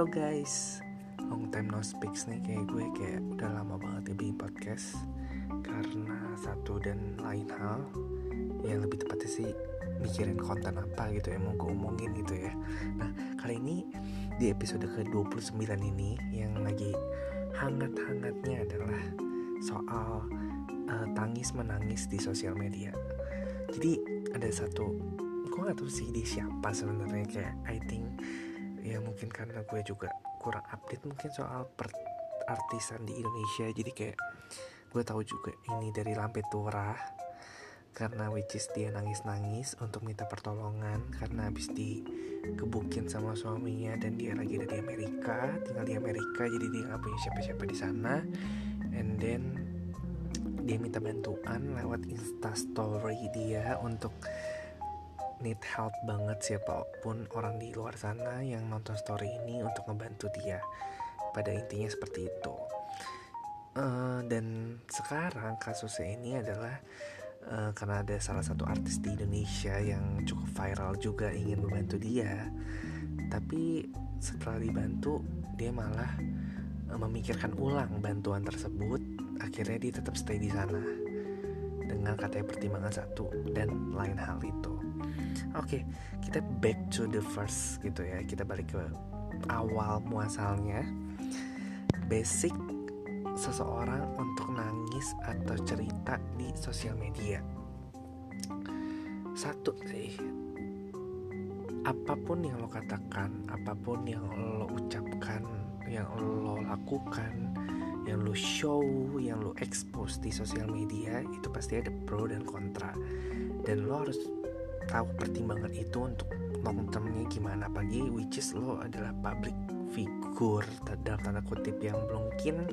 Halo guys, long time no speaks nih kayak gue kayak udah lama banget ya bikin podcast. Karena satu dan lain hal Ya lebih tepatnya sih mikirin konten apa gitu ya mau gue omongin gitu ya. Nah kali ini di episode ke-29 ini yang lagi hangat-hangatnya adalah soal uh, tangis menangis di sosial media. Jadi ada satu gue gak tahu sih di siapa sebenarnya kayak I think ya mungkin karena gue juga kurang update mungkin soal per artisan di Indonesia. Jadi kayak gue tahu juga ini dari Lampe Tura karena which is dia nangis-nangis untuk minta pertolongan karena habis dikebukin sama suaminya dan dia lagi ada di Amerika tinggal di Amerika jadi dia nggak punya siapa-siapa di sana. And then dia minta bantuan lewat instastory dia untuk need help banget siapa pun orang di luar sana yang nonton story ini untuk ngebantu dia. Pada intinya seperti itu. Uh, dan sekarang kasusnya ini adalah uh, karena ada salah satu artis di Indonesia yang cukup viral juga ingin membantu dia tapi setelah dibantu dia malah uh, memikirkan ulang bantuan tersebut. Akhirnya dia tetap stay di sana dengan katanya pertimbangan satu dan lain hal itu Oke, okay, kita back to the first gitu ya. Kita balik ke awal muasalnya. Basic seseorang untuk nangis atau cerita di sosial media. Satu sih, apa pun yang lo katakan, apa pun yang lo ucapkan, yang lo lakukan, yang lo show, yang lo expose di sosial media itu pasti ada pro dan kontra. Dan lo harus tahu pertimbangan itu untuk long termnya gimana pagi which is lo adalah public figure dalam tanda kutip yang mungkin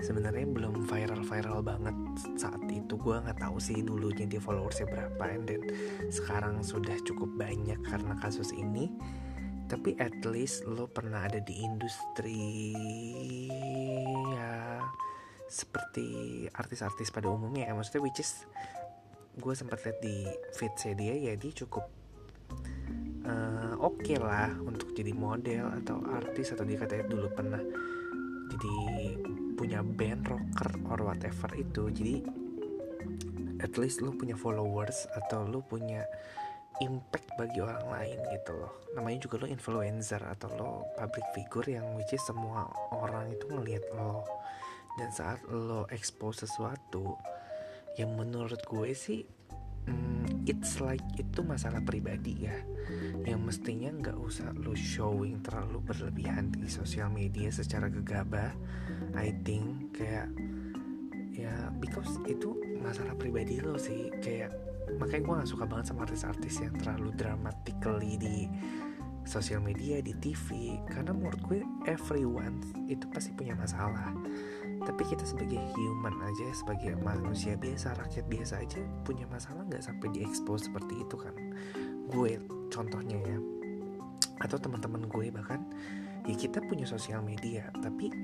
sebenarnya belum viral-viral banget saat itu gue nggak tahu sih dulunya dia followersnya berapa then sekarang sudah cukup banyak karena kasus ini tapi at least lo pernah ada di industri ya seperti artis-artis pada umumnya ya. Maksudnya which is gue sempat lihat di feedsnya dia ya dia cukup uh, oke okay lah untuk jadi model atau artis atau dia katanya dulu pernah jadi punya band rocker or whatever itu. Jadi at least lu punya followers atau lu punya impact bagi orang lain gitu loh. Namanya juga lo influencer atau lo public figure yang which is semua orang itu ngelihat lo. Dan saat lo expose sesuatu yang menurut gue sih hmm, it's like itu masalah pribadi ya. Yang mestinya nggak usah lo showing terlalu berlebihan di sosial media secara gegabah. I think kayak ya because itu masalah pribadi lo sih. Kayak makanya gue gak suka banget sama artis-artis yang terlalu dramatically di sosial media di TV karena menurut gue everyone itu pasti punya masalah. Tapi kita sebagai human aja sebagai manusia biasa rakyat biasa aja punya masalah nggak sampai diekspos seperti itu kan? Gue contohnya ya. Atau teman-teman gue bahkan ya kita punya sosial media tapi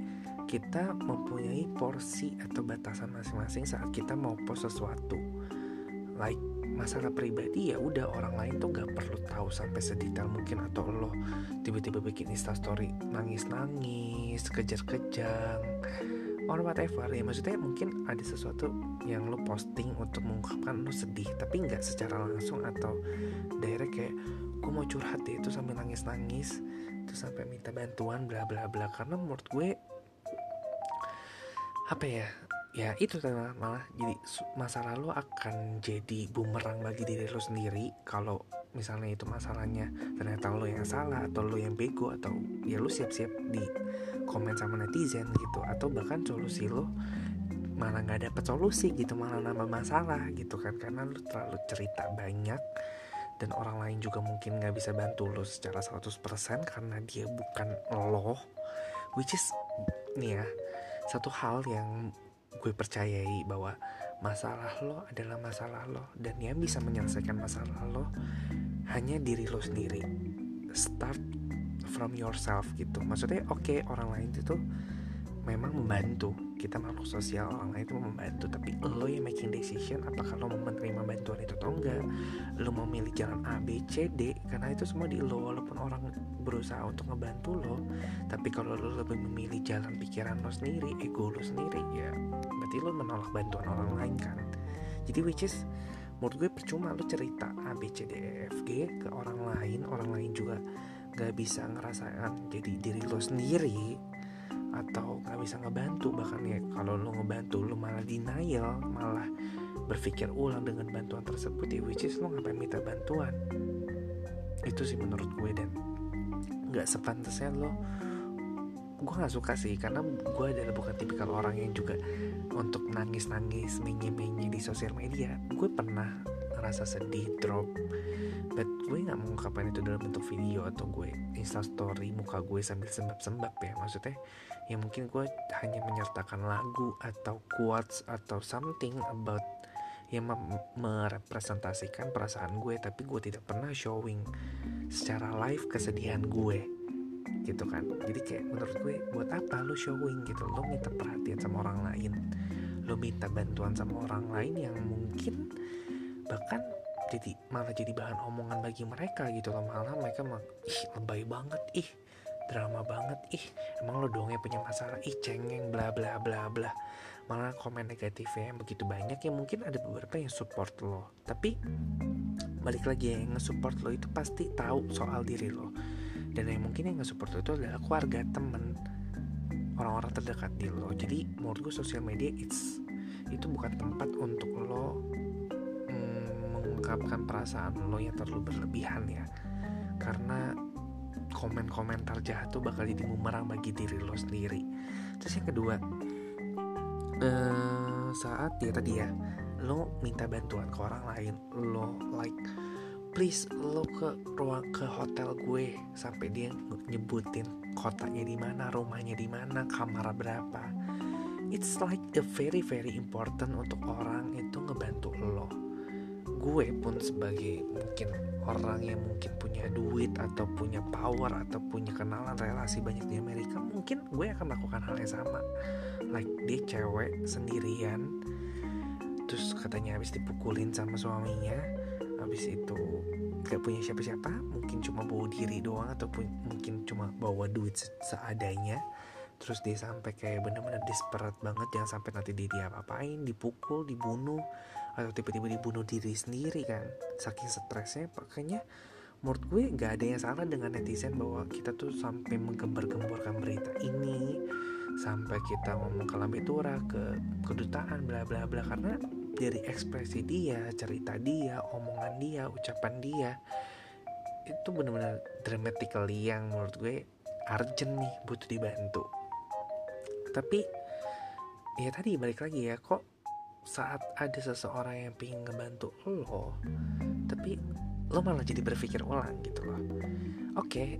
kita mempunyai porsi atau batasan masing-masing saat kita mau post sesuatu. Like masalah pribadi ya udah orang lain tuh gak perlu tahu sampai sedetail mungkin atau lo tiba-tiba bikin instastory nangis-nangis kejar-kejang or whatever. Ya maksudnya mungkin ada sesuatu yang lo posting untuk mengungkapkan lo sedih tapi nggak secara langsung atau direct kayak gue mau curhat deh itu sambil nangis nangis terus sampai minta bantuan bla bla bla. Karena menurut gue apa ya ya itu malah, malah jadi masa lalu akan jadi bumerang bagi diri lo sendiri kalau misalnya itu masalahnya ternyata lo yang salah atau lo yang bego atau ya lo siap-siap di komen sama netizen gitu. Atau bahkan solusi lo malah nggak dapet solusi gitu malah nambah masalah gitu kan. Karena lo terlalu cerita banyak dan orang lain juga mungkin nggak bisa bantu lo secara 100% karena dia bukan lo. Which is nih ya satu hal yang gue percayai bahwa masalah lo adalah masalah lo. Dan yang bisa menyelesaikan masalah lo hanya diri lo sendiri. Start from yourself gitu. Maksudnya oke okay, orang lain itu memang membantu kita makhluk sosial orang lain itu membantu. Tapi lo yang making decision apakah lo mau menerima bantuan itu atau enggak? Lo mau milih jalan A B C D karena itu semua di lo. Walaupun orang berusaha untuk ngebantu lo tapi kalau lo lebih memilih jalan pikiran lo sendiri ego lo sendiri ya berarti lo menolak bantuan orang lain kan? Jadi which is menurut gue percuma lo cerita A B C D E F G ke orang lain. Orang lain juga gak bisa ngerasakan jadi diri lo sendiri atau gak bisa ngebantu bahkan ya kalau lo ngebantu lo malah denial malah berpikir ulang dengan bantuan tersebut ya which is lo ngapain minta bantuan? Itu sih menurut gue dan nggak sepantasnya lo gue nggak suka sih karena gue adalah bukan tipikal orang yang juga untuk nangis nangis menye menye di sosial media. Gue pernah ngerasa sedih drop. But gue nggak mengungkapkan itu dalam bentuk video atau gue insta story muka gue sambil sembab-sembab ya. Maksudnya ya mungkin gue hanya menyertakan lagu atau quotes atau something about yang merepresentasikan perasaan gue tapi gue tidak pernah showing secara live kesedihan gue. Gitu kan. Jadi kayak menurut gue buat apa lo showing gitu? Lo minta perhatian sama orang lain. Lo minta bantuan sama orang lain yang mungkin bahkan jadi malah jadi bahan omongan bagi mereka gitu loh. Malah mereka mah ih lebay banget ih drama banget ih emang lo doang yang punya masalah ih cengeng bla bla bla bla. Malah komen negatifnya yang begitu banyak yang mungkin ada beberapa yang support lo. Tapi balik lagi yang nge-support lo itu pasti tahu soal diri lo. Dan yang mungkin yang nge-support lo itu adalah keluarga temen orang-orang terdekat di lo. Jadi menurut gue sosial media it's itu bukan tempat untuk lo mengungkapkan perasaan lo yang terlalu berlebihan ya. Karena komen-komentar jahat tuh bakal jadi bumerang bagi diri lo sendiri. Terus yang kedua uh, saat ya tadi ya lo minta bantuan ke orang lain lo like please lo ke ruang ke hotel gue sampai dia nyebutin kotanya di mana rumahnya di mana kamar berapa. It's like a very very important untuk orang itu ngebantu lo gue pun sebagai mungkin orang yang mungkin punya duit atau punya power atau punya kenalan relasi banyak di Amerika mungkin gue akan melakukan hal yang sama. Like dia cewek sendirian terus katanya habis dipukulin sama suaminya habis itu gak punya siapa-siapa mungkin cuma bawa diri doang ataupun mungkin cuma bawa duit seadanya terus dia sampai kayak bener-bener desperate banget jangan sampai nanti dia diapa-apain dipukul dibunuh atau tiba-tiba dibunuh diri sendiri kan. Saking stresnya makanya menurut gue gak ada yang salah dengan netizen bahwa kita tuh sampai menggembar-gemborkan berita ini sampai kita ngomong ke Lambetura ke kedutaan bla bla bla. Karena dari ekspresi dia cerita dia omongan dia ucapan dia itu benar-benar dramatically yang menurut gue urgent nih butuh dibantu tapi ya tadi balik lagi ya kok saat ada seseorang yang pengen ngebantu lo tapi lo malah jadi berpikir ulang gitu loh. Oke okay,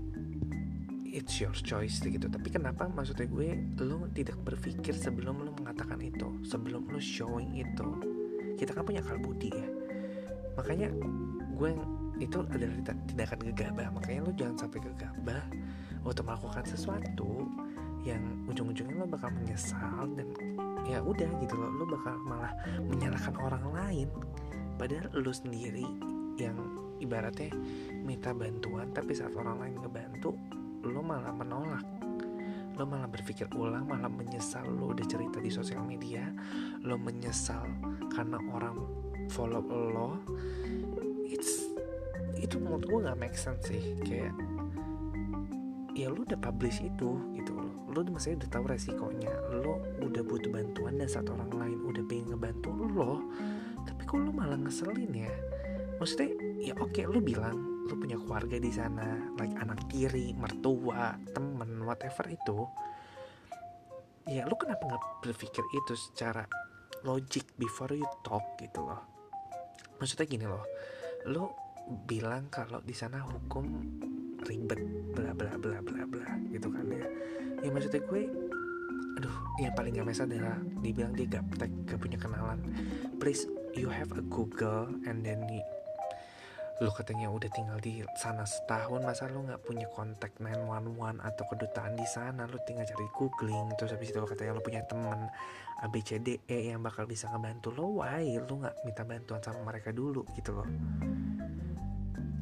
it's your choice gitu. Tapi kenapa maksudnya gue lo tidak berpikir sebelum lo mengatakan itu? Sebelum lo showing itu? Kita kan punya akal budi ya. Makanya gue itu adalah tindakan gegabah. Makanya lo jangan sampai gegabah untuk melakukan sesuatu yang ujung-ujungnya lo bakal menyesal dan ya udah gitu loh lo bakal malah menyalahkan orang lain. Padahal lo sendiri yang ibaratnya minta bantuan tapi saat orang lain ngebantu lo malah menolak. Lo malah berpikir ulang malah menyesal lo udah cerita di sosial media. Lo menyesal karena orang follow lo. It's itu menurut gue nggak make sense sih. Kayak ya lo udah publish itu gitu lo maksudnya udah tahu resikonya. Lo udah butuh bantuan dan satu orang lain udah pengen ngebantu lo tapi kok lo malah ngeselin ya? Maksudnya ya oke lo bilang lo punya keluarga di sana like anak tiri mertua temen whatever itu ya lo kenapa nggak berpikir itu secara logic before you talk gitu loh? Maksudnya gini loh lo bilang kalau di sana hukum ribet bla bla bla bla bla gitu kan ya. Ya maksudnya gue aduh yang paling gak mesa adalah dibilang dia gaptek gak punya kenalan. Please you have a Google and then lu katanya udah tinggal di sana setahun masa lu nggak punya kontak 911 atau kedutaan di sana? Lu tinggal cari googling terus habis itu lu katanya lu punya temen ABCDE yang bakal bisa ngebantu lo why? Lu nggak minta bantuan sama mereka dulu gitu loh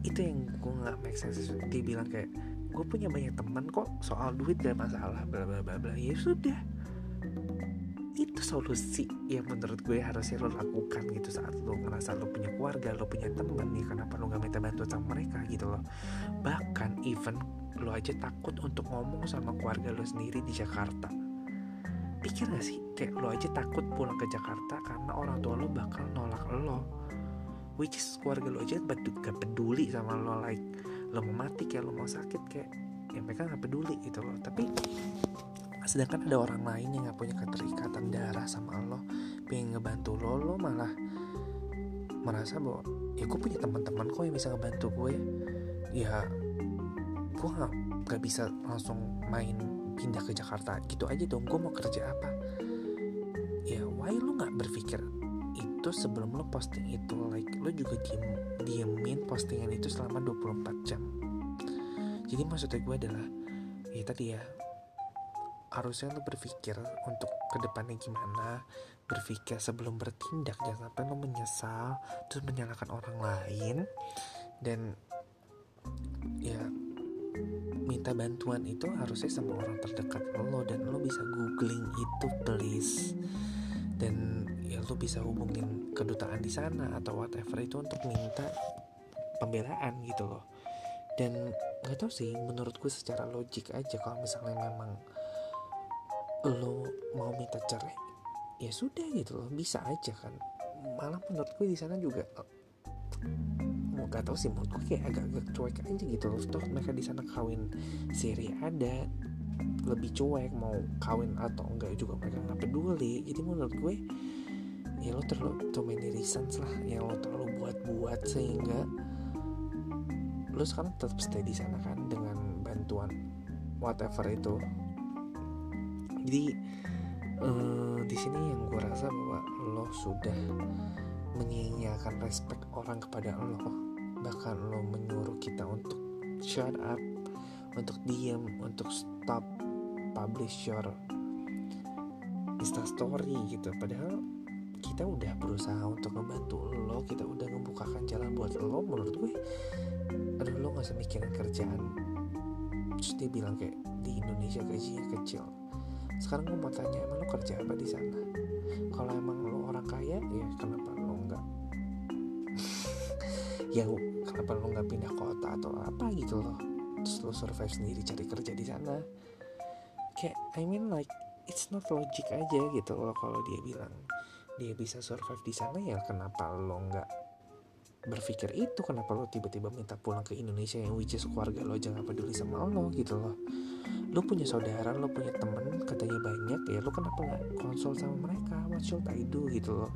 itu yang gue nggak make sense dia bilang kayak gue punya banyak teman kok soal duit gak masalah bla bla bla bla. Ya sudah. Itu solusi yang menurut gue harusnya lo lakukan gitu saat lo ngerasa lo punya keluarga lo punya temen nih kenapa lo gak minta bantuan sama mereka gitu loh. Bahkan even lo aja takut untuk ngomong sama keluarga lo sendiri di Jakarta. Pikir gak sih? Kayak lo aja takut pulang ke Jakarta karena orang tua lo bakal nolak lo which is keluarga lo aja gak peduli sama lo like lo mau mati kayak lo mau sakit kayak ya mereka gak peduli gitu loh. Tapi sedangkan ada orang lain yang gak punya keterikatan darah sama lo pengen ngebantu lo lo malah merasa bahwa ya gue punya teman-teman kok yang bisa ngebantu gue ya. Gue gak, gak bisa langsung main pindah ke Jakarta. Gitu aja dong gue mau kerja apa? Ya why lo gak berpikir itu sebelum lo posting itu like lo juga diem diemin postingan itu selama 24 jam. Jadi maksudnya gue adalah ya tadi ya harusnya lo berpikir untuk ke depannya gimana berpikir sebelum bertindak jangan sampai lo menyesal terus menyalahkan orang lain dan ya minta bantuan itu harusnya sama orang terdekat lo dan lo bisa googling itu please dan ya lo bisa hubungin kedutaan di sana atau whatever itu untuk minta pembelaan gitu loh. Dan nggak tau sih menurut gue secara logik aja kalau misalnya memang lo mau minta cerai ya sudah gitu loh bisa aja kan. Malah menurut gue di sana juga mau gak tau sih menurut gue kayak agak-agak cuek aja gitu loh. Toh mereka di sana kawin siri ada lebih cuek mau kawin atau enggak juga mereka nggak peduli. Jadi menurut gue ya lo terlalu too many reasons lah yang lo terlalu buat-buat sehingga lo sekarang tetap stay di sana kan dengan bantuan whatever itu. Jadi uh, di sini yang gue rasa bahwa lo sudah menyia-nyiakan respect orang kepada lo. Bahkan lo menyuruh kita untuk shut up untuk diam untuk stop publish your instastory gitu. Padahal kita udah berusaha untuk membantu lo kita udah membukakan jalan buat lo menurut gue aduh lo gak usah mikirin kerjaan. Terus dia bilang kayak di Indonesia gajinya kecil. Sekarang gue mau tanya emang lo kerja apa di sana? Kalau emang lo orang kaya ya kenapa lo nggak? Ya kenapa lo nggak pindah kota atau apa gitu loh terus lo survive sendiri cari kerja di sana. Kayak I mean like it's not logic aja gitu loh kalau dia bilang dia bisa survive di sana ya kenapa lo nggak berpikir itu? Kenapa lo tiba-tiba minta pulang ke Indonesia yang which is keluarga lo jangan peduli sama lo gitu loh? Lo punya saudara lo punya temen katanya banyak ya lo kenapa nggak konsul sama mereka? What should I do gitu loh?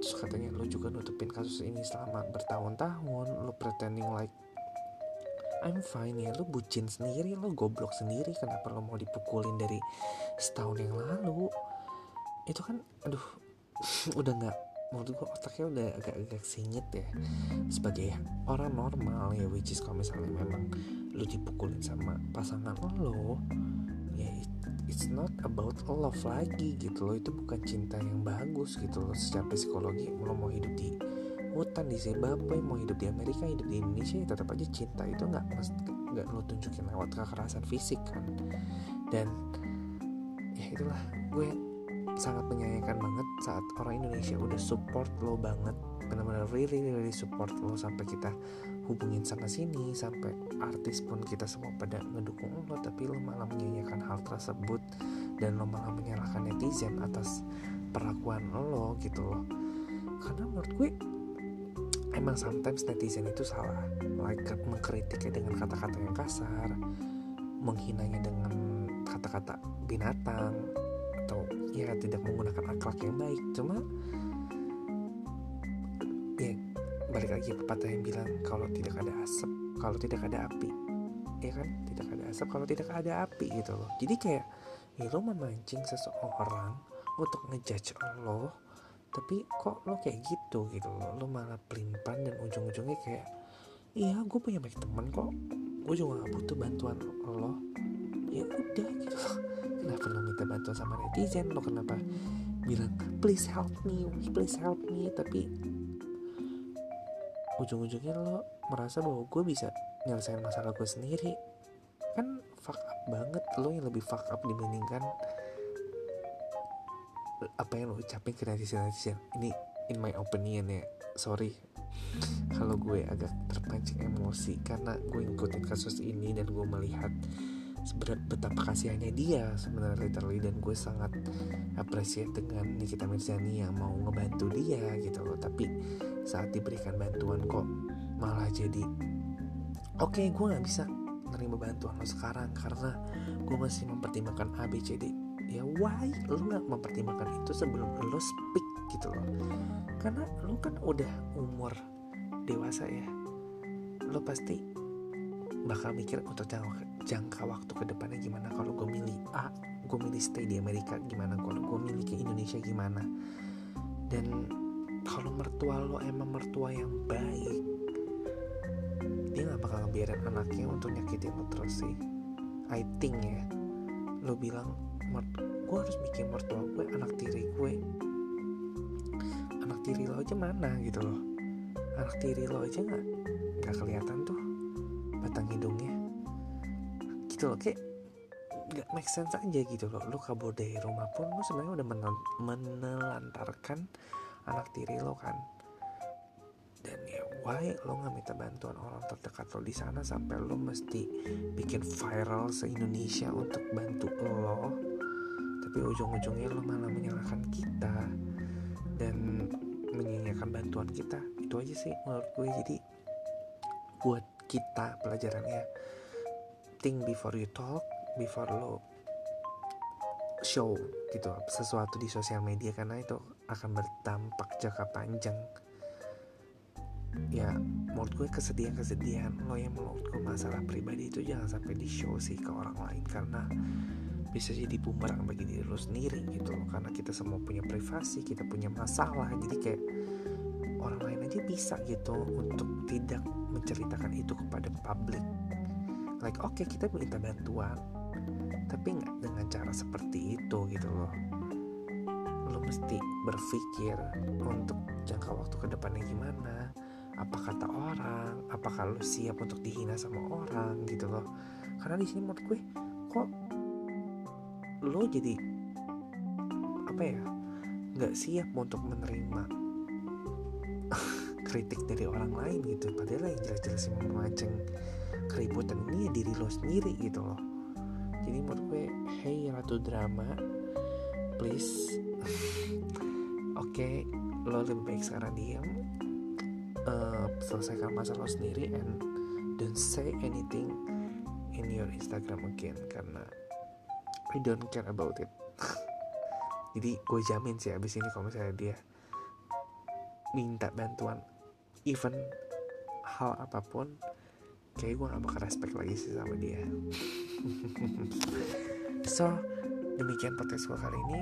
Terus katanya lo juga nutupin kasus ini selama bertahun-tahun lo pretending like I'm fine ya lo bucin sendiri lo goblok sendiri kenapa lo mau dipukulin dari setahun yang lalu? Itu kan aduh udah nggak menurut gue otaknya udah agak-agak singit ya. Sebagai orang normal ya which is kalau misalnya memang lu dipukulin sama pasangan lo ya it's not about love lagi gitu loh. Itu bukan cinta yang bagus gitu loh. Secara psikologi lo mau hidup di hutan di Zimbabwe mau hidup di Amerika hidup di Indonesia ya tetap aja cinta itu nggak nggak lo tunjukin lewat kekerasan fisik kan. Dan ya itulah gue sangat menyayangkan banget saat orang Indonesia udah support lo banget benar-benar really really support lo sampai kita hubungin sana sini sampai artis pun kita semua pada ngedukung lo tapi lo malah menyanyikan hal tersebut dan lo malah menyalahkan netizen atas perlakuan lo gitu loh. Karena menurut gue emang sometimes netizen itu salah. Like mengkritiknya dengan kata-kata yang kasar menghinanya dengan kata-kata binatang atau ya tidak menggunakan akhlak yang baik. Cuma ya balik lagi pepatah yang bilang kalau tidak ada asap kalau tidak ada api. Ya kan? Tidak ada asap kalau tidak ada api gitu loh. Jadi kayak ya lo memancing seseorang untuk ngejudge lo tapi kok lo kayak gitu gitu lo lo malah pelimpan dan ujung-ujungnya kayak iya gue punya banyak teman kok. Gue juga gak butuh bantuan lo. Ya udah gitu kenapa lo minta bantuan sama netizen? Lo kenapa bilang please help me please help me? Tapi ujung-ujungnya lo merasa bahwa gue bisa nyelesain masalah gue sendiri. Kan fuck up banget. Lo yang lebih fuck up dibandingkan apa yang lo ucapin ke netizen netizen? Ini in my opinion ya. Sorry. Kalau gue agak terpancing emosi karena gue ngikutin kasus ini dan gue melihat betapa kasihannya dia sebenarnya literally. Dan gue sangat appreciate dengan Nikita Mirzani yang mau ngebantu dia gitu loh. Tapi saat diberikan bantuan kok malah jadi oke okay, gue nggak bisa nerima bantuan lo sekarang karena gue masih mempertimbangkan A B C D ya why lo nggak mempertimbangkan itu sebelum lo speak? Gitu loh. Karena lo kan udah umur dewasa ya lo pasti bakal mikir untuk jangka, jangka waktu ke depannya gimana. Kalau gue milih A gue milih stay di Amerika gimana? Kalau gue milih ke Indonesia gimana? Dan kalau mertua lo emang mertua yang baik dia gak bakal ngebiarin anaknya untuk nyakitin lo terus sih. I think ya lo bilang gue harus bikin mertua gue anak tiri gue. Anak tiri lo aja mana gitu loh. Anak tiri lo aja nggak nggak kelihatan tuh batang hidungnya. Gitu loh kayak nggak make sense aja gitu loh. Lo kabur dari rumah pun lo sebenarnya udah menelantarkan anak tiri lo kan. Dan ya why lo nggak minta bantuan orang terdekat lo di sana sampai lo mesti bikin viral se Indonesia untuk bantu lo tapi ujung-ujungnya lo malah menyalahkan kita dan menyanyikan bantuan kita. Itu aja sih menurut gue. Jadi buat kita pelajarannya think before you talk before lo show gitu sesuatu di sosial media karena itu akan berdampak jangka panjang. Ya menurut gue kesedihan-kesedihan lo yang menurut gue masalah pribadi itu jangan sampai di show sih ke orang lain karena bisa jadi bumerang bagi diri lo sendiri gitu loh. Karena kita semua punya privasi kita punya masalah. Jadi kayak orang lain aja bisa gitu untuk tidak menceritakan itu kepada publik. Like oke okay, kita minta bantuan tapi nggak dengan cara seperti itu gitu loh. Lo mesti berpikir untuk jangka waktu ke depannya gimana. Apa kata orang? Apakah lo siap untuk dihina sama orang gitu loh? Karena di sini menurut gue kok lo jadi apa ya nggak siap untuk menerima kritik dari orang lain gitu. Padahal yang jelas-jelas memancing keributan ini ya diri lo sendiri gitu loh. Jadi menurut gue hey ratu drama please. Oke okay, lo lebih baik sekarang diam. Uh, selesaikan masalah lo sendiri and don't say anything in your Instagram again. Karena I don't care about it. Jadi gue jamin sih abis ini kalau misalnya dia minta bantuan even hal apa pun kayak gue gak bakal respect lagi sih sama dia. So demikian podcast gue kali ini.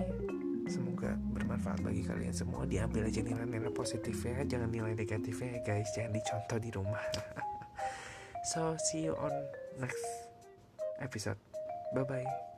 Semoga bermanfaat bagi kalian semua. Diambil aja nilai-nilai positifnya jangan nilai negatifnya ya guys. Jangan dicontoh di rumah. So see you on next episode. Bye bye